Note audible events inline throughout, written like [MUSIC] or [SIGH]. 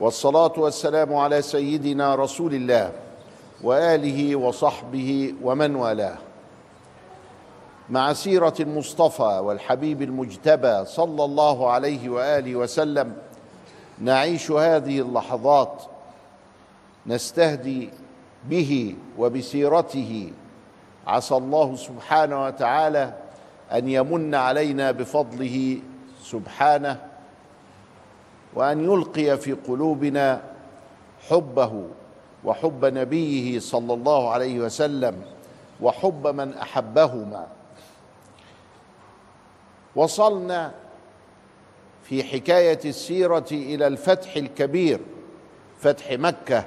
والصلاة والسلام على سيدنا رسول الله وآله وصحبه ومن والاه. مع سيرة المصطفى والحبيب المجتبى صلى الله عليه وآله وسلم نعيش هذه اللحظات نستهدي به وبسيرته. عسى الله سبحانه وتعالى أن يمن علينا بفضله سبحانه وأن يلقي في قلوبنا حبه وحب نبيه صلى الله عليه وسلم وحب من أحبهما. وصلنا في حكاية السيرة إلى الفتح الكبير فتح مكة.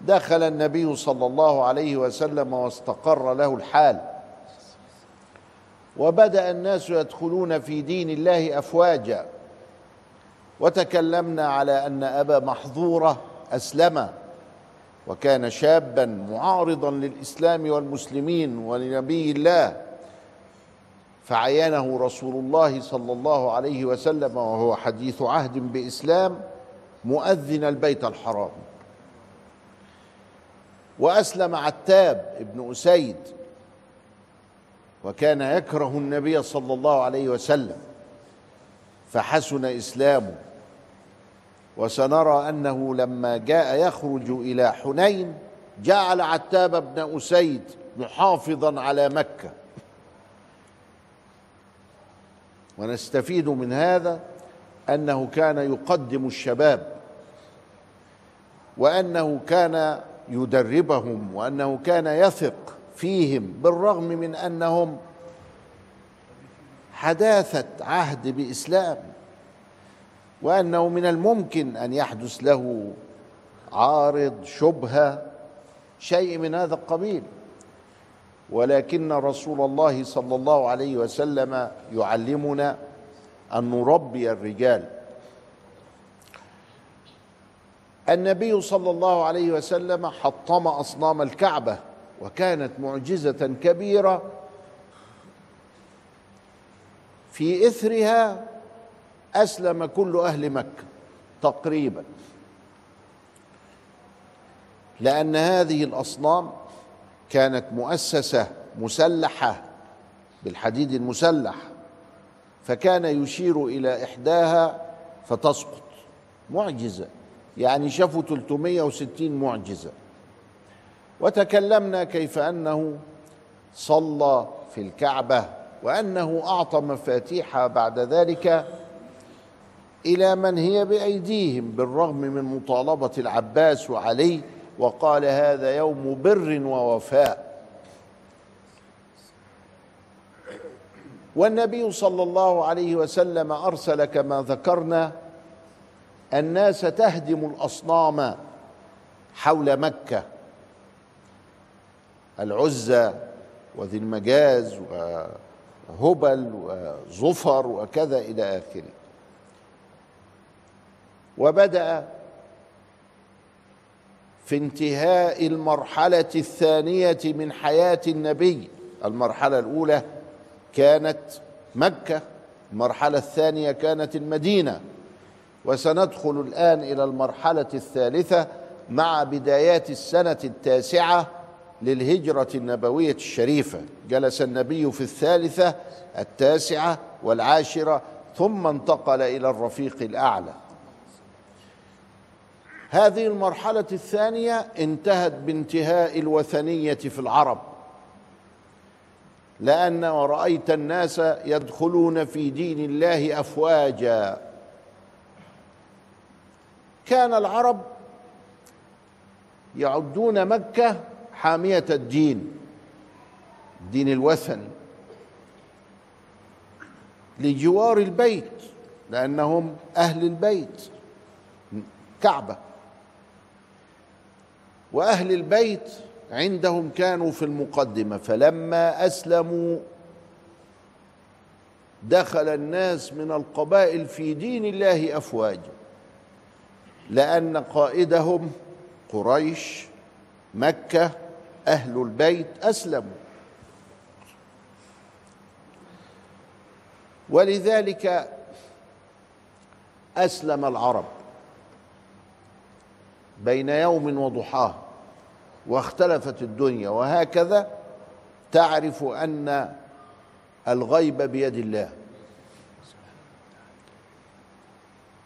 دخل النبي صلى الله عليه وسلم واستقر له الحال. وبدأ الناس يدخلون في دين الله أفواجا. وتكلمنا على أن أبا محظورة أسلم وكان شابا معارضا للإسلام والمسلمين ولنبي الله فعينه رسول الله صلى الله عليه وسلم وهو حديث عهد بإسلام مؤذن البيت الحرام. وأسلم عتاب ابن أسيد وكان يكره النبي صلى الله عليه وسلم فحسن إسلامه. وسنرى أنه لما جاء يخرج إلى حنين جعل عتاب بن أسيد محافظا على مكة. ونستفيد من هذا أنه كان يقدم الشباب وأنه كان يدربهم وأنه كان يثق فيهم بالرغم من أنهم حداثة عهد بإسلام. وأنه من الممكن أن يحدث له عارض شبهة شيء من هذا القبيل. ولكن رسول الله صلى الله عليه وسلم يعلمنا أن نربي الرجال. النبي صلى الله عليه وسلم حطم أصنام الكعبة وكانت معجزة كبيرة في إثرها أسلم كل أهل مكة تقريبا. لأن هذه الأصنام كانت مؤسسة مسلحة بالحديد المسلح فكان يشير إلى إحداها فتسقط. معجزة يعني شافوا 360 معجزة. وتكلمنا كيف أنه صلى في الكعبة وأنه أعطى مفاتيح بعد ذلك إلى من هي بأيديهم بالرغم من مطالبة العباس وعلي وقال هذا يوم بر ووفاء. والنبي صلى الله عليه وسلم أرسل كما ذكرنا الناس تهدم الأصنام حول مكة. العزى وذي المجاز وهبل وظفر وكذا إلى آخره. وبدأ في انتهاء المرحلة الثانية من حياة النبي. المرحلة الأولى كانت مكة المرحلة الثانية كانت المدينة. وسندخل الآن إلى المرحلة الثالثة مع بدايات السنة التاسعة للهجرة النبوية الشريفة. جلس النبي في الثالثة التاسعة والعاشرة ثم انتقل إلى الرفيق الأعلى. هذه المرحلة الثانية انتهت بانتهاء الوثنية في العرب. لأن رايت الناس يدخلون في دين الله أفواجا. كان العرب يعدون مكة حامية الدين الدين الوثني لجوار البيت لأنهم أهل البيت كعبة. وأهل البيت عندهم كانوا في المقدمة فلما أسلموا دخل الناس من القبائل في دين الله أفواجا لأن قائدهم قريش مكة أهل البيت أسلموا. ولذلك أسلم العرب بين يوم وضحاه واختلفت الدنيا وهكذا تعرف أن الغيب بيد الله.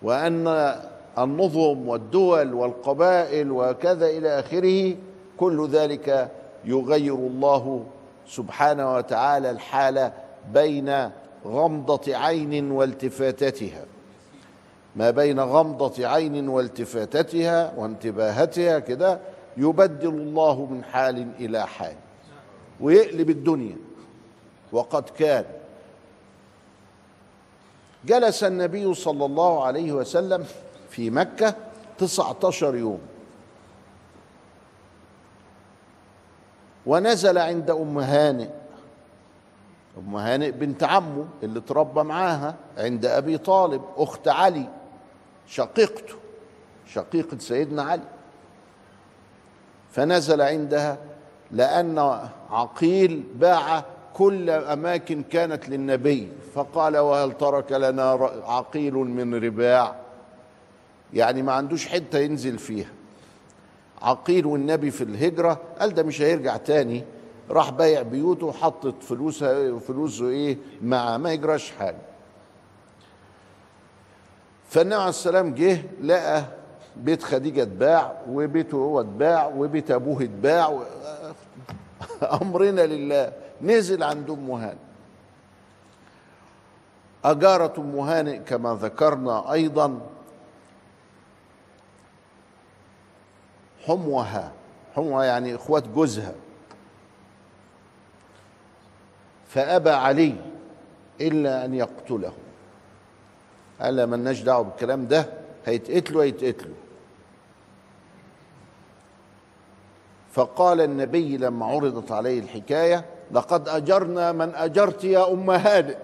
وأن النظم والدول والقبائل وكذا إلى آخره كل ذلك يغير الله سبحانه وتعالى الحال بين غمضة عين والتفاتتها. ما بين غمضة عين والتفاتتها وانتباهتها كده يبدل الله من حال إلى حال ويقلب الدنيا. وقد كان جلس النبي صلى الله عليه وسلم في مكة تسعة عشر يوم. ونزل عند أم هانئ. أم هانئ بنت عمه اللي تربى معاها عند أبي طالب أخت علي شقيقته شقيقة سيدنا علي. فنزل عندها لأن عقيل باع كل أماكن كانت للنبي فقال وهل ترك لنا عقيل من رباع؟ يعني ما عندوش حتة ينزل فيها. عقيل والنبي في الهجرة قال ده مش هيرجع تاني. راح بايع بيوته وحطت فلوسها فلوسه إيه؟ مع ما يجراش حاجة. فالنبي عليه السلام جه لقى بيت خديجة اتباع وبيته هو اتباع وبيت أبوه اتباع أمرنا لله. نزل عند أم هانئ. اجارت أم هانئ كما ذكرنا أيضا حموها. حموها يعني إخوات جوزها. فأبى علي إلا أن يقتله. قال ملناش دعوة بالكلام ده. هيتقتلوا هيتقتلوا. فقال النبي لما عرضت عليه الحكاية لقد أجرنا من أجرت يا أم هانئ.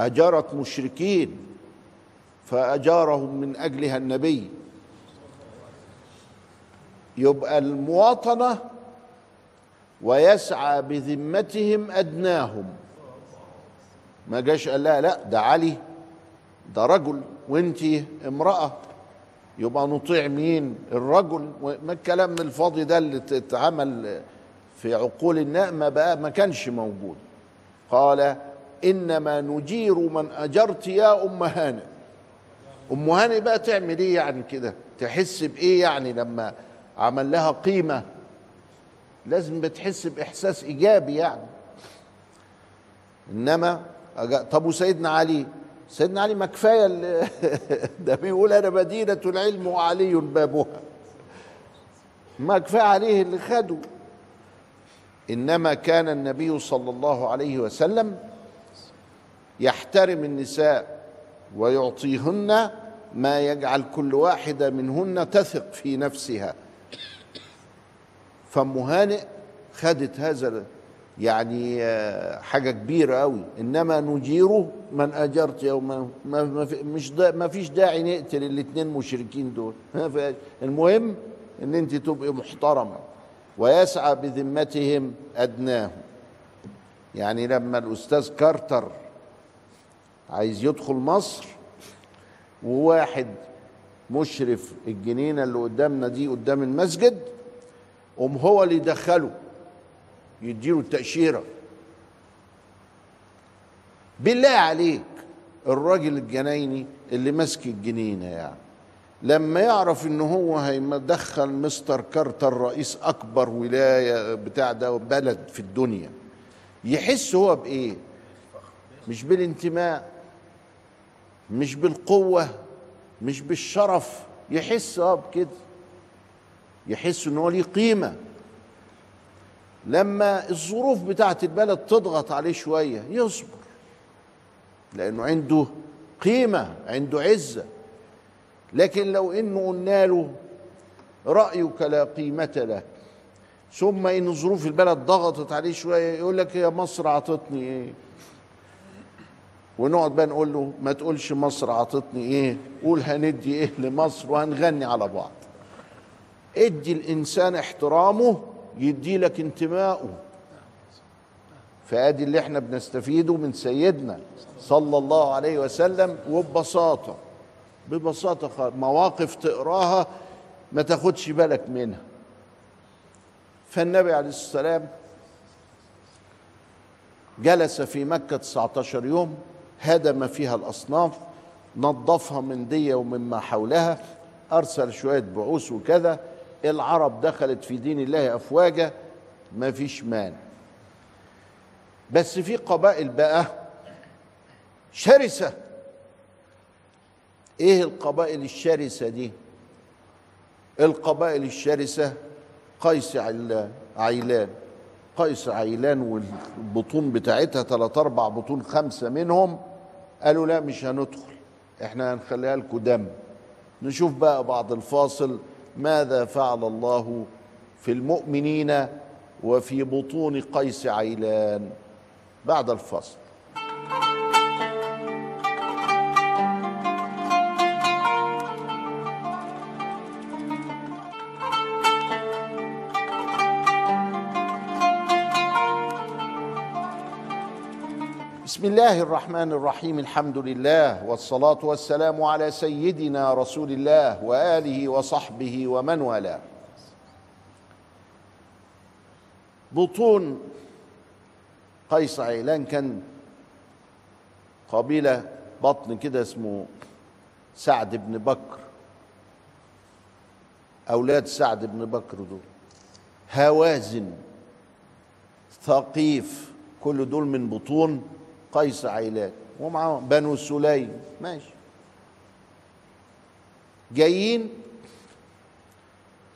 أجرت مشركين فأجارهم من أجلها النبي. يبقى المواطنة ويسعى بذمتهم أدناهم. ما جاش قال لا لا ده علي ده رجل وانت امرأة. يبقى نطيع مين؟ الرجل. ما الكلام الفاضي ده اللي اتعمل في عقول الناس ما بقى ما كانش موجود. قال إنما نجير من أجرت يا أم هانئ. أم هانئ بقى تعمل إيه يعني كده؟ تحس بإيه يعني لما عمل لها قيمة؟ لازم بتحس بإحساس إيجابي يعني. إنما طب وسيدنا علي؟ سيدنا علي ما كفاية [LAUGHS] ده بيقول أنا مدينة العلم وعلي بابها. ما كفاية عليه اللي خده. إنما كان النبي صلى الله عليه وسلم يحترم النساء ويعطيهن ما يجعل كل واحدة منهن تثق في نفسها. فام هانئ خدت هذا يعني حاجة كبيرة قوي إنما نجيره من أجرت يوم ما مش دا ما فيش داعي نقتل الاثنين مشركين دول. [LAUGHS] المهم إن أنت تبقي محترمة ويسعى بذمتهم أدناهم. يعني لما الأستاذ كارتر عايز يدخل مصر وواحد مشرف الجنينة اللي قدامنا دي قدام المسجد قوم هو اللي يدخله يديله التأشيرة. بالله عليك الراجل الجنايني اللي ماسك الجنينة يعني لما يعرف إن هو هيدخل مستر كارتر رئيس أكبر ولاية بتاع ده بلد في الدنيا يحس هو بإيه؟ مش بالانتماء مش بالقوة مش بالشرف يحس آه بكده. يحس إن هو ليه قيمة. لما الظروف بتاعت البلد تضغط عليه شوية يصبر. لأنه عنده قيمة عنده عزة. لكن لو إنه قلنا له رأيك لا قيمة لك ثم إن ظروف البلد ضغطت عليه شوية يقول لك يا مصر عطتني إيه؟ ونقعد بقى نقول له ما تقولش مصر عطتني إيه؟ قول هندي إيه لمصر وهنغني على بعض. ادي الإنسان احترامه يدي لك انتمائه فادي اللي إحنا بنستفيده من سيدنا صلى الله عليه وسلم وببساطة. ببساطة مواقف تقراها ما تاخدش بالك منها. فالنبي عليه السلام جلس في مكة 19 يوم هدم فيها الأصناف نظفها من دي ومما حولها أرسل شوية بعوث وكذا العرب دخلت في دين الله أفواجا ما فيش مانع. بس في قبائل بقى شرسة. إيه القبائل الشرسة دي؟ القبائل الشرسة قيس عيلان. قيس عيلان والبطون بتاعتها ثلاث أربع بطون خمسة منهم قالوا لا مش هندخل إحنا هنخليها لكم دم. نشوف بقى بعد الفاصل ماذا فعل الله في المؤمنين وفي بطون قيس عيلان؟ بعد الفصل. بسم الله الرحمن الرحيم الحمد لله والصلاة والسلام على سيدنا رسول الله وآله وصحبه ومن والاه. بطون قيس عيلان كان قبيلة بطن كده اسمه سعد بن بكر. أولاد سعد بن بكر دول. هوازن ثقيف كل دول من بطون. قيس عيلان ومعاهم بنو سليم. ماشي. جايين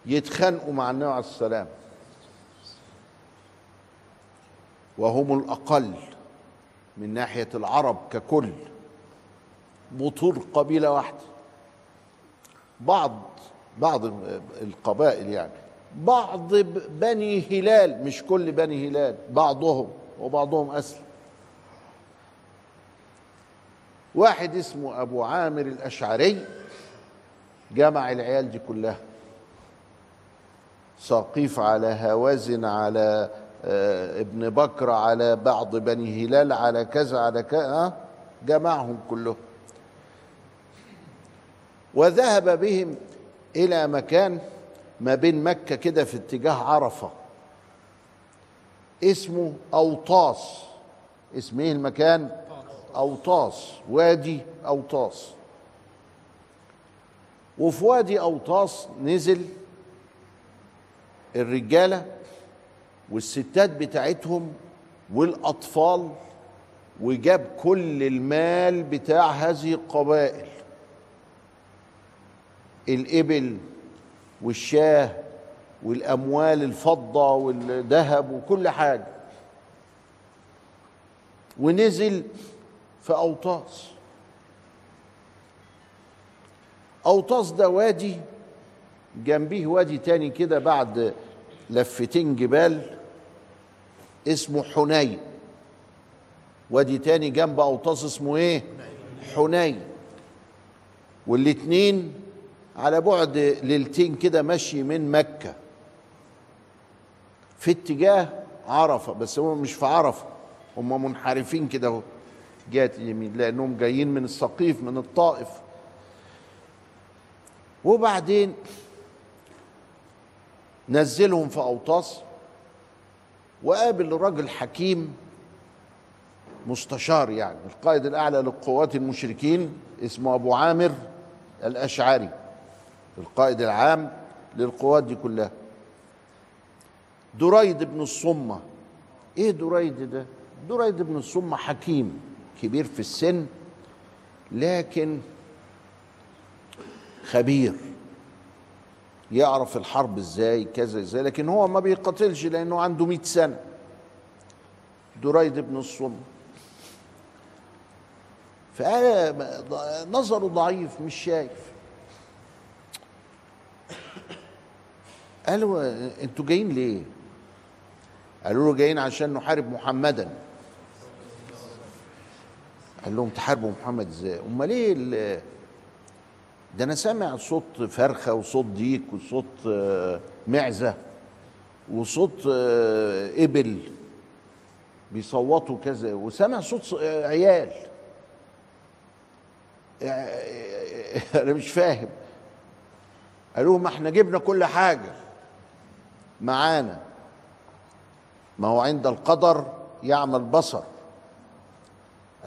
يتخانقوا مع النبي عليه السلام وهم الأقل من ناحية العرب ككل. بطور قبيلة واحدة. بعض بعض القبائل يعني. بعض بني هلال. مش كل بني هلال. بعضهم. وبعضهم أسلم. واحد اسمه أبو عامر الأشعري. جمع العيال دي كلها. سقيف على هوازن على ابن بكر على بعض بني هلال على كذا على كذا جمعهم كلهم. وذهب بهم إلى مكان ما بين مكة كده في اتجاه عرفة. اسمه أوطاس. اسم إيه المكان؟ اوطاس وادي اوطاس وفي وادي اوطاس نزل الرجالة والستات بتاعتهم والأطفال وجاب كل المال بتاع هذه القبائل. الإبل والشاه والأموال الفضة والذهب وكل حاجة. ونزل في أوطاس. أوطاس ده وادي جنبيه وادي تاني كده بعد لفتين جبال اسمه حنين. وادي تاني جنب أوطاس اسمه إيه؟ حنين. والاتنين على بعد ليلتين كده مشي من مكة. في اتجاه عرفة بس هم مش في عرفة هم منحرفين كده جهة اليمين لأنهم جايين من السقيف من الطائف. وبعدين نزلهم في أوطاس وقابل راجل حكيم مستشار يعني القائد الأعلى للقوات المشركين اسمه أبو عامر الأشعري القائد العام للقوات دي كلها. دريد بن الصمة. إيه دريد ده؟ دريد بن الصمة حكيم. كبير في السن لكن خبير يعرف الحرب إزاي كذا إزاي لكن هو ما بيقاتلش لأنه عنده مئة سنة. دريد بن الصم. فنظره ضعيف مش شايف. قالوا أنتوا جايين ليه؟ قالوا له جايين عشان نحارب محمدا. قال لهم تحاربوا محمد إزاي؟ أمال إيه ده أنا سامع صوت فرخة وصوت ديك وصوت آه، معزة وصوت آه، إبل بيصوتوا كذا. وسامع صوت آه، عيال. أنا مش فاهم. قالوا ما إحنا جبنا كل حاجة معانا. ما هو عند القدر يعمل بصر.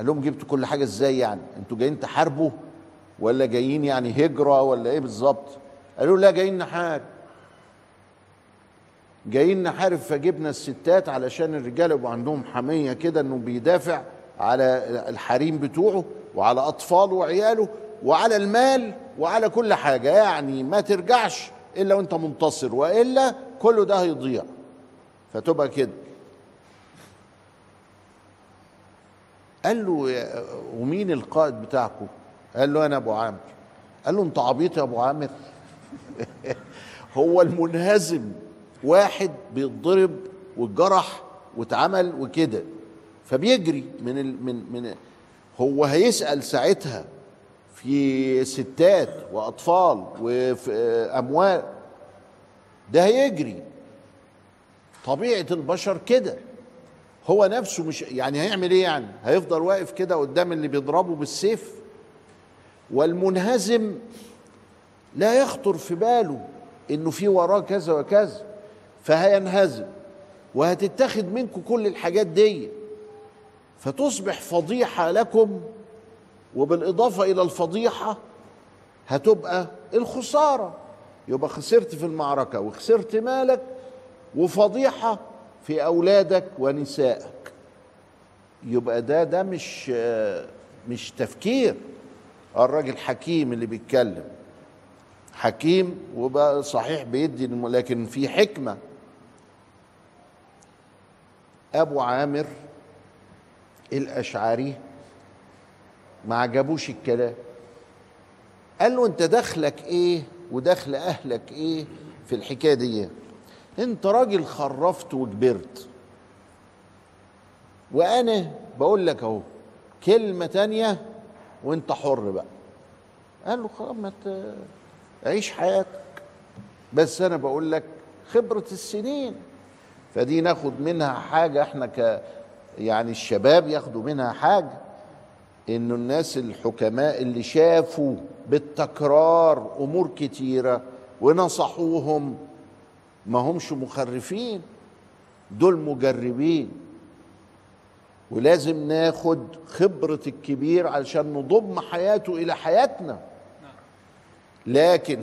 قال لهم جبتوا كل حاجة إزاي يعني؟ أنتوا جايين تحاربوا ولا جايين يعني هجرة ولا إيه بالظبط؟ قالوا لا جايين نحارب. جايين نحارب فجبنا الستات علشان الرجاله يبقوا عندهم حمية كده إنه بيدافع على الحريم بتوعه وعلى أطفاله وعياله وعلى المال وعلى كل حاجة. يعني ما ترجعش إلا وأنت منتصر وإلا كله ده هيضيع. فتبقى كده. قال له ومين القائد بتاعكم قال له أنا أبو عامر. قال له أنت عبيط يا أبو عامر. [LAUGHS] هو المنهزم واحد بيتضرب واتجرح واتعمل وكده فبيجري من ال من من هو هيسأل ساعتها في ستات وأطفال وفي أموال ده هيجري. طبيعة البشر كده. هو نفسه مش يعني هيعمل إيه يعني؟ هيفضل واقف كده قدام اللي بيضربه بالسيف؟ والمنهزم لا يخطر في باله إنه في وراه كذا وكذا فهينهزم وهتتخذ منكم كل الحاجات دي. فتصبح فضيحة لكم وبالإضافة إلى الفضيحة هتبقى الخسارة. يبقى خسرت في المعركة وخسرت مالك وفضيحة في أولادك ونسائك. يبقى ده ده مش مش تفكير. الراجل حكيم اللي بيتكلم. حكيم وبقى صحيح بيدي لكن في حكمة. أبو عامر الأشعري ما عجبوش الكلام. قال له أنت دخلك إيه ودخل أهلك إيه في الحكاية دي؟ انت راجل خرفت وكبرت. وأنا بقول لك اهو كلمة تانية وانت حر بقى. قال له خلاص ما عيش حياتك. بس أنا بقول لك خبرة السنين. فدي ناخد منها حاجة إحنا ك يعني الشباب ياخدوا منها حاجة. انه الناس الحكماء اللي شافوا بالتكرار امور كتيرة ونصحوهم ما همش مخرفين دول مجربين. ولازم ناخد خبرة الكبير علشان نضم حياته إلى حياتنا. لكن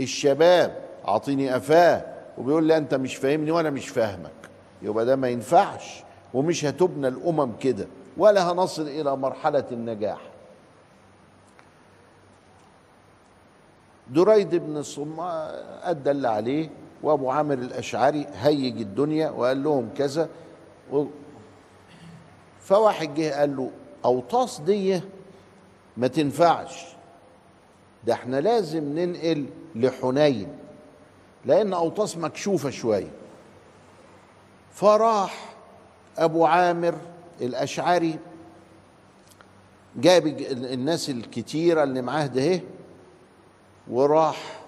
الشباب عاطيني قفاه وبيقول لي أنت مش فاهمني وأنا مش فاهمك. يبقى ده ما ينفعش ومش هتبنى الأمم كده ولا هنصل إلى مرحلة النجاح. دريد بن صماء أدى اللي عليه وأبو عامر الأشعري هيج الدنيا وقال لهم كذا. و... فواحد جه قال له أوطاس دي ما تنفعش ده إحنا لازم ننقل لحنين لأن أوطاس مكشوفة شوية. فراح أبو عامر الأشعري جاب الناس الكتيرة اللي معاه ده وراح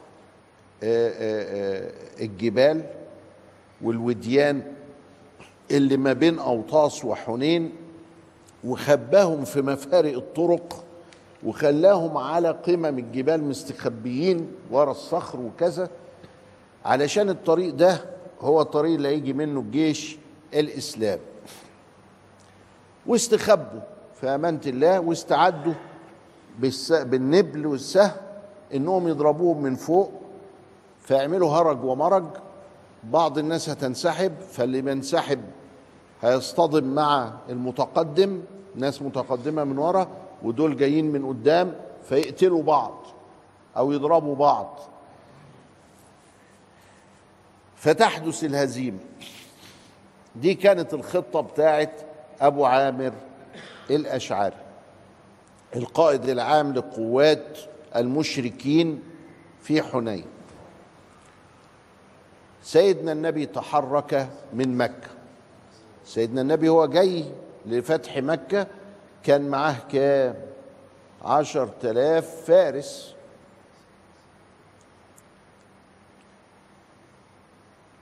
الجبال والوديان اللي ما بين أوطاس وحنين وخباهم في مفارق الطرق وخلاهم على قمم الجبال مستخبيين ورا الصخر وكذا. علشان الطريق ده هو الطريق اللي هيجي منه الجيش الإسلام. واستخبوا في أمانة الله واستعدوا بالنبل والسهم إنهم يضربوهم من فوق فيعملوا هرج ومرج بعض الناس هتنسحب فاللي بينسحب هيصطدم مع المتقدم ناس متقدمة من ورا ودول جايين من قدام فيقتلوا بعض أو يضربوا بعض. فتحدث الهزيمه دي كانت الخطة بتاعت أبو عامر الأشعري القائد العام لقوات المشركين في حنين. سيدنا النبي تحرك من مكة. سيدنا النبي هو جاي لفتح مكة كان معاه كام؟ عشر تلاف فارس.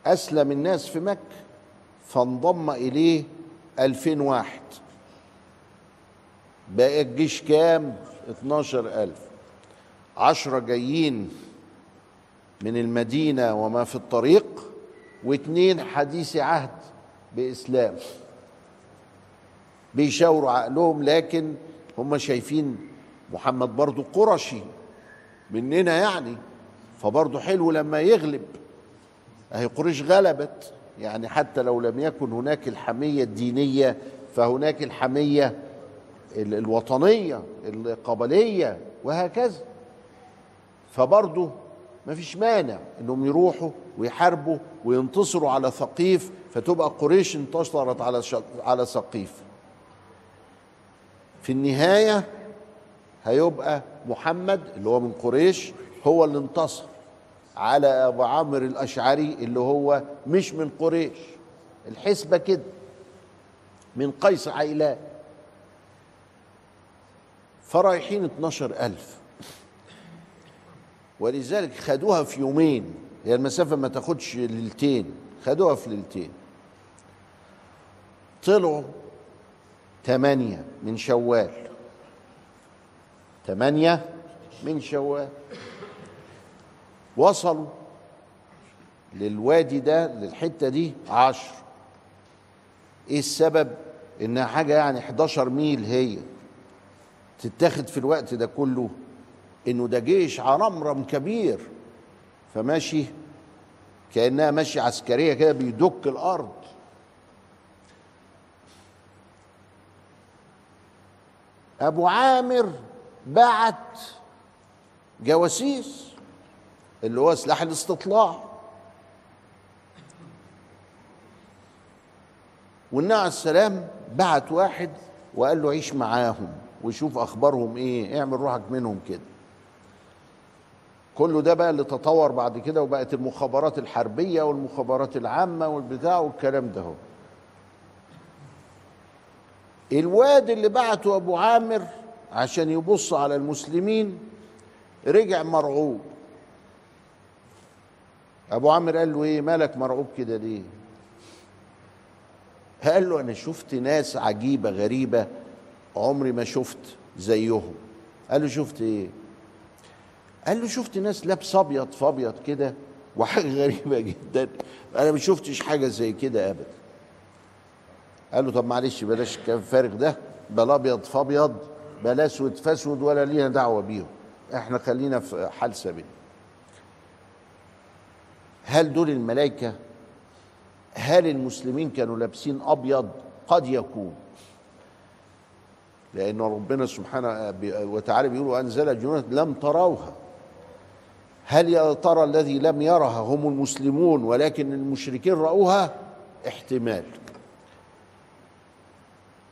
أسلم الناس في مكة فانضم إليه ألفين واحد. بقى الجيش كام؟ 12 ألف عشرة جايين من المدينة وما في الطريق واثنين حديث عهد بإسلام. بيشاوروا عقلهم لكن هم شايفين محمد برضو قرشي مننا يعني فبرضو حلو لما يغلب. أهي قريش غلبت يعني حتى لو لم يكن هناك الحمية الدينية فهناك الحمية الوطنية القبلية وهكذا. فبرضه ما فيش مانع انهم يروحوا ويحاربوا وينتصروا على ثقيف فتبقى قريش انتصرت على على ثقيف. في النهاية هيبقى محمد اللي هو من قريش هو اللي انتصر على أبو عامر الأشعري اللي هو مش من قريش. الحسبة كده من قيس عيلان. فرايحين 12 ألف. ولذلك خدوها في يومين هي المسافة ما تاخدش ليلتين خدوها في ليلتين. طلعوا ثمانية من شوال. ثمانية من شوال. وصلوا للوادي ده للحتة دي عشر. إيه السبب؟ إنها حاجة يعني 11 ميل هي. تتاخد في الوقت ده كله. إنه ده جيش عرمرم كبير فماشي كأنها ماشي عسكرية كده بيدك الأرض. أبو عامر بعت جواسيس اللي هو سلاح الاستطلاع. والنبي عليه السلام بعت واحد وقال له عيش معاهم وشوف أخبارهم إيه اعمل روحك منهم كده. كله ده بقى اللي تطور بعد كده وبقت المخابرات الحربية والمخابرات العامة والبتاع والكلام ده هو. الواد اللي بعته أبو عامر عشان يبص على المسلمين رجع مرعوب. أبو عامر قال له إيه؟ مالك مرعوب كده ليه؟ قال له أنا شفت ناس عجيبة غريبة عمري ما شفت زيهم. قال له شفت إيه؟ قال له شفت ناس لابس أبيض في أبيض كده وحاجة [LAUGHS] غريبة جدا. أنا ما شفتش حاجة زي كده ابدا. قال له طب معلش بلاش الكلام الفارغ ده. بلا أبيض في أبيض بلا أسود في أسود ولا لينا دعوة بيهم. إحنا خلينا في حال سبيل هل دول الملائكة؟ هل المسلمين كانوا لابسين أبيض؟ قد يكون. لأن ربنا سبحانه وتعالى بيقول انزل جنود لم تروها. هل يا ترى الذي لم يرها هم المسلمون ولكن المشركين رأوها؟ احتمال.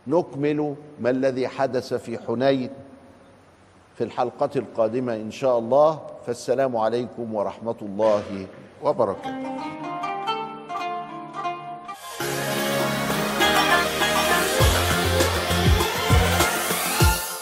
نكمل ما الذي حدث في حنين في الحلقة القادمة إن شاء الله. فالسلام عليكم ورحمة الله وبركاته.